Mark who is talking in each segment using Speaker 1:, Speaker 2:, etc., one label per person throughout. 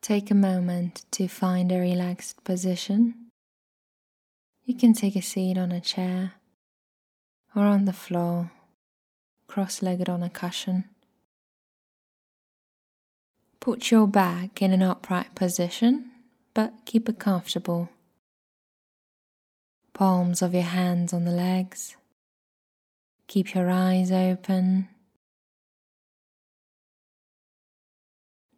Speaker 1: Take a moment to find a relaxed position. You can take a seat on a chair or on the floor, cross legged on a cushion. Put your back in an upright position, but keep it comfortable. Palms of your hands on the legs. Keep your eyes open.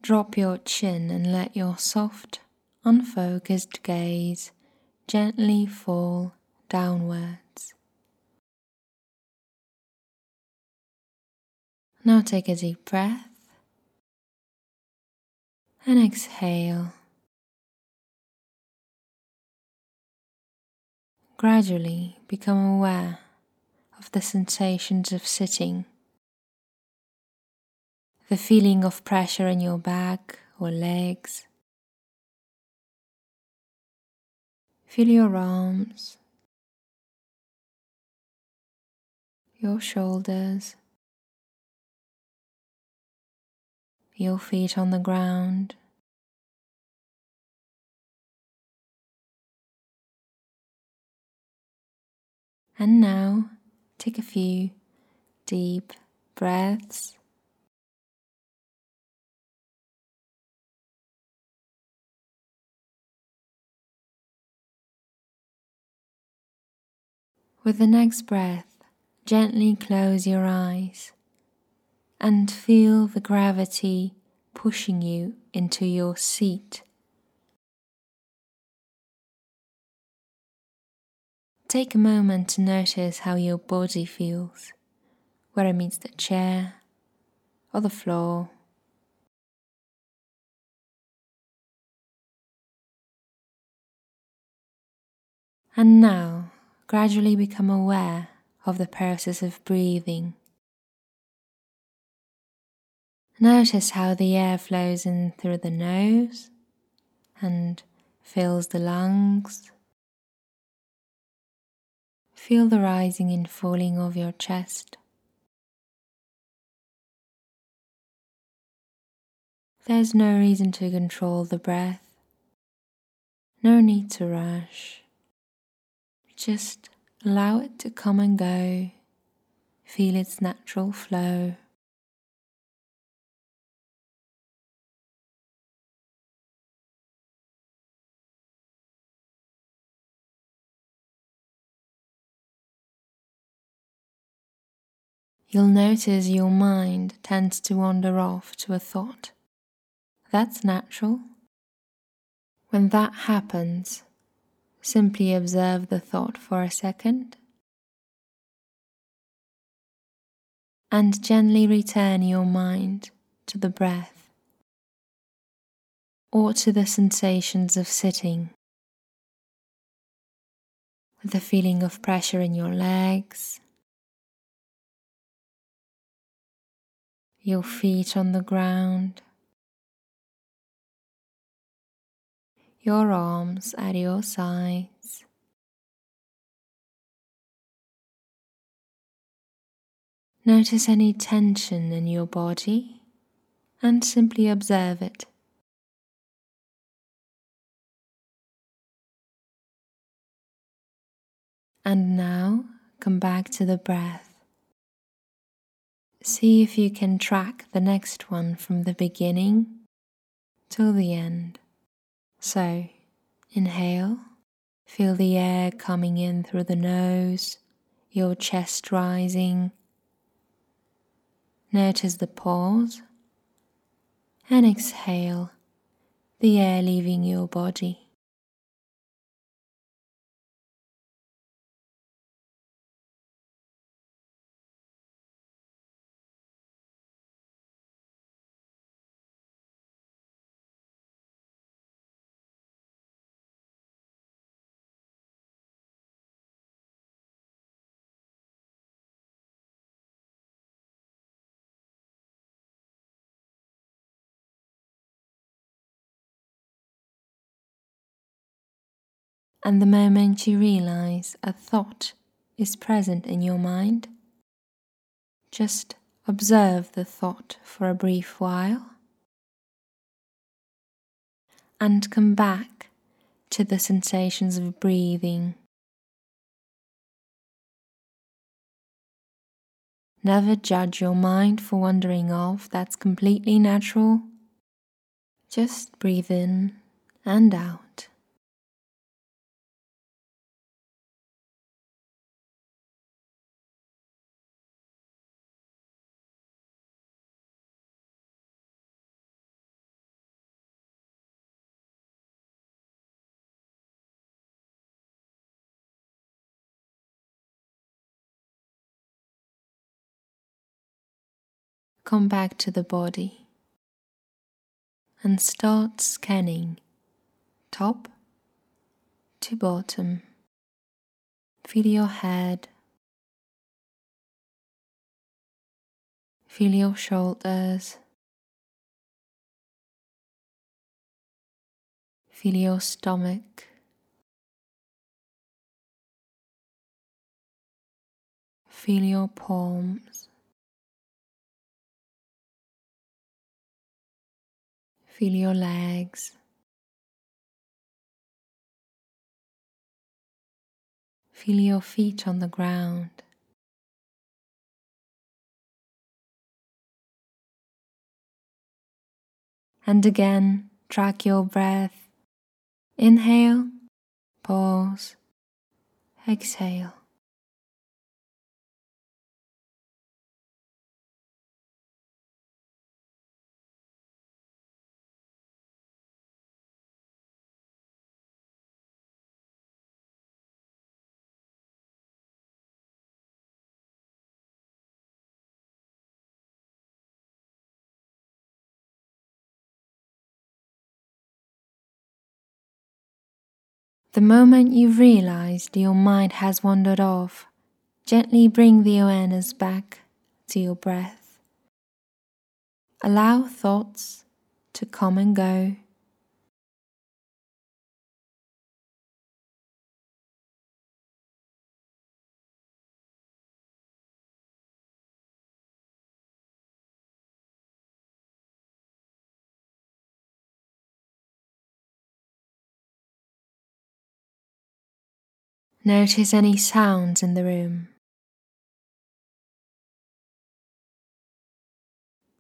Speaker 1: Drop your chin and let your soft, unfocused gaze gently fall downwards. Now take a deep breath and exhale. Gradually become aware of the sensations of sitting, the feeling of pressure in your back or legs. Feel your arms, your shoulders, your feet on the ground. And now take a few deep breaths. With the next breath, gently close your eyes and feel the gravity pushing you into your seat. Take a moment to notice how your body feels, where it meets the chair or the floor. And now gradually become aware of the process of breathing. Notice how the air flows in through the nose and fills the lungs. Feel the rising and falling of your chest. There's no reason to control the breath, no need to rush. Just allow it to come and go, feel its natural flow. you'll notice your mind tends to wander off to a thought. That's natural. When that happens, simply observe the thought for a second and gently return your mind to the breath or to the sensations of sitting. The feeling of pressure in your legs your feet on the ground, your arms at your sides. Notice any tension in your body and simply observe it. And now come back to the breath. See if you can track the next one from the beginning till the end. So, inhale, feel the air coming in through the nose, your chest rising. Notice the pause, and exhale, the air leaving your body. And the moment you realize a thought is present in your mind, just observe the thought for a brief while. and come back to the sensations of breathing. Never judge your mind for wandering off, that's completely natural. Just breathe in and out. Come back to the body and start scanning top to bottom. Feel your head, feel your shoulders, feel your stomach. Feel your palms. Feel your legs. Feel your feet on the ground. And again, track your breath. Inhale, pause, exhale. The moment you've realized your mind has wandered off, gently bring the awareness back to your breath. Allow thoughts to come and go. Notice any sounds in the room.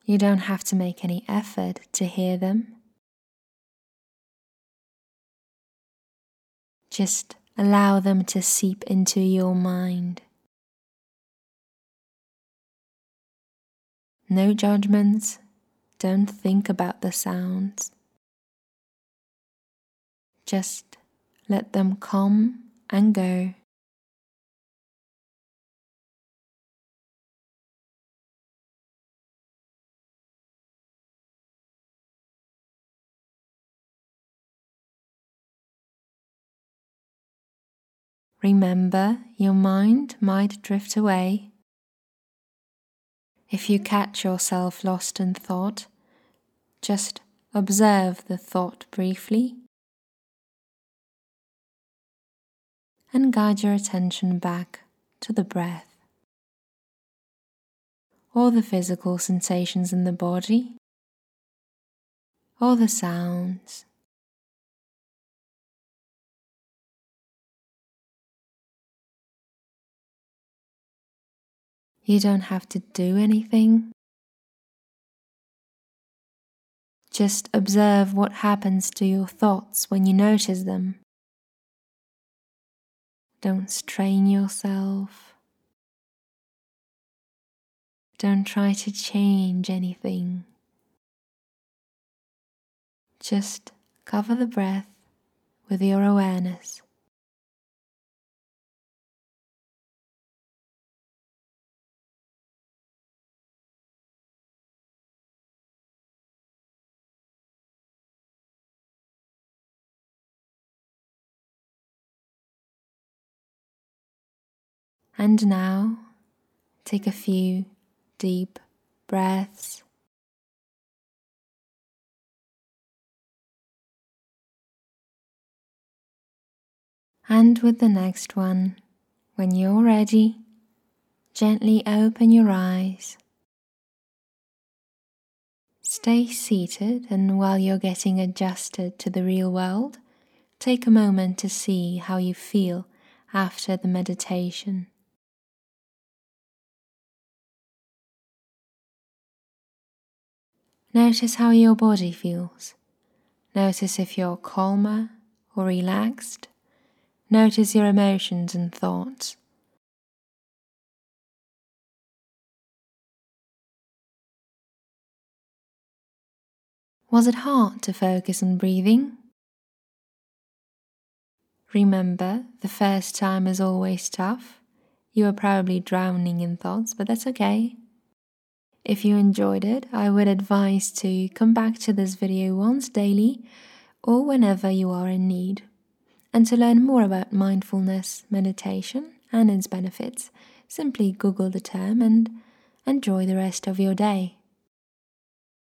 Speaker 1: You don't have to make any effort to hear them. Just allow them to seep into your mind. No judgments, don't think about the sounds. Just let them come and go. Remember, your mind might drift away. If you catch yourself lost in thought, just observe the thought briefly and guide your attention back to the breath or the physical sensations in the body or the sounds. You don't have to do anything. Just observe what happens to your thoughts when you notice them. Don't strain yourself. Don't try to change anything. Just cover the breath with your awareness. And now take a few deep breaths. And with the next one, when you're ready, gently open your eyes. Stay seated, and while you're getting adjusted to the real world, take a moment to see how you feel after the meditation. Notice how your body feels. Notice if you're calmer or relaxed. Notice your emotions and thoughts. Was it hard to focus on breathing? Remember, the first time is always tough. You are probably drowning in thoughts, but that's okay. If you enjoyed it, I would advise to come back to this video once daily or whenever you are in need. And to learn more about mindfulness meditation and its benefits, simply Google the term and enjoy the rest of your day.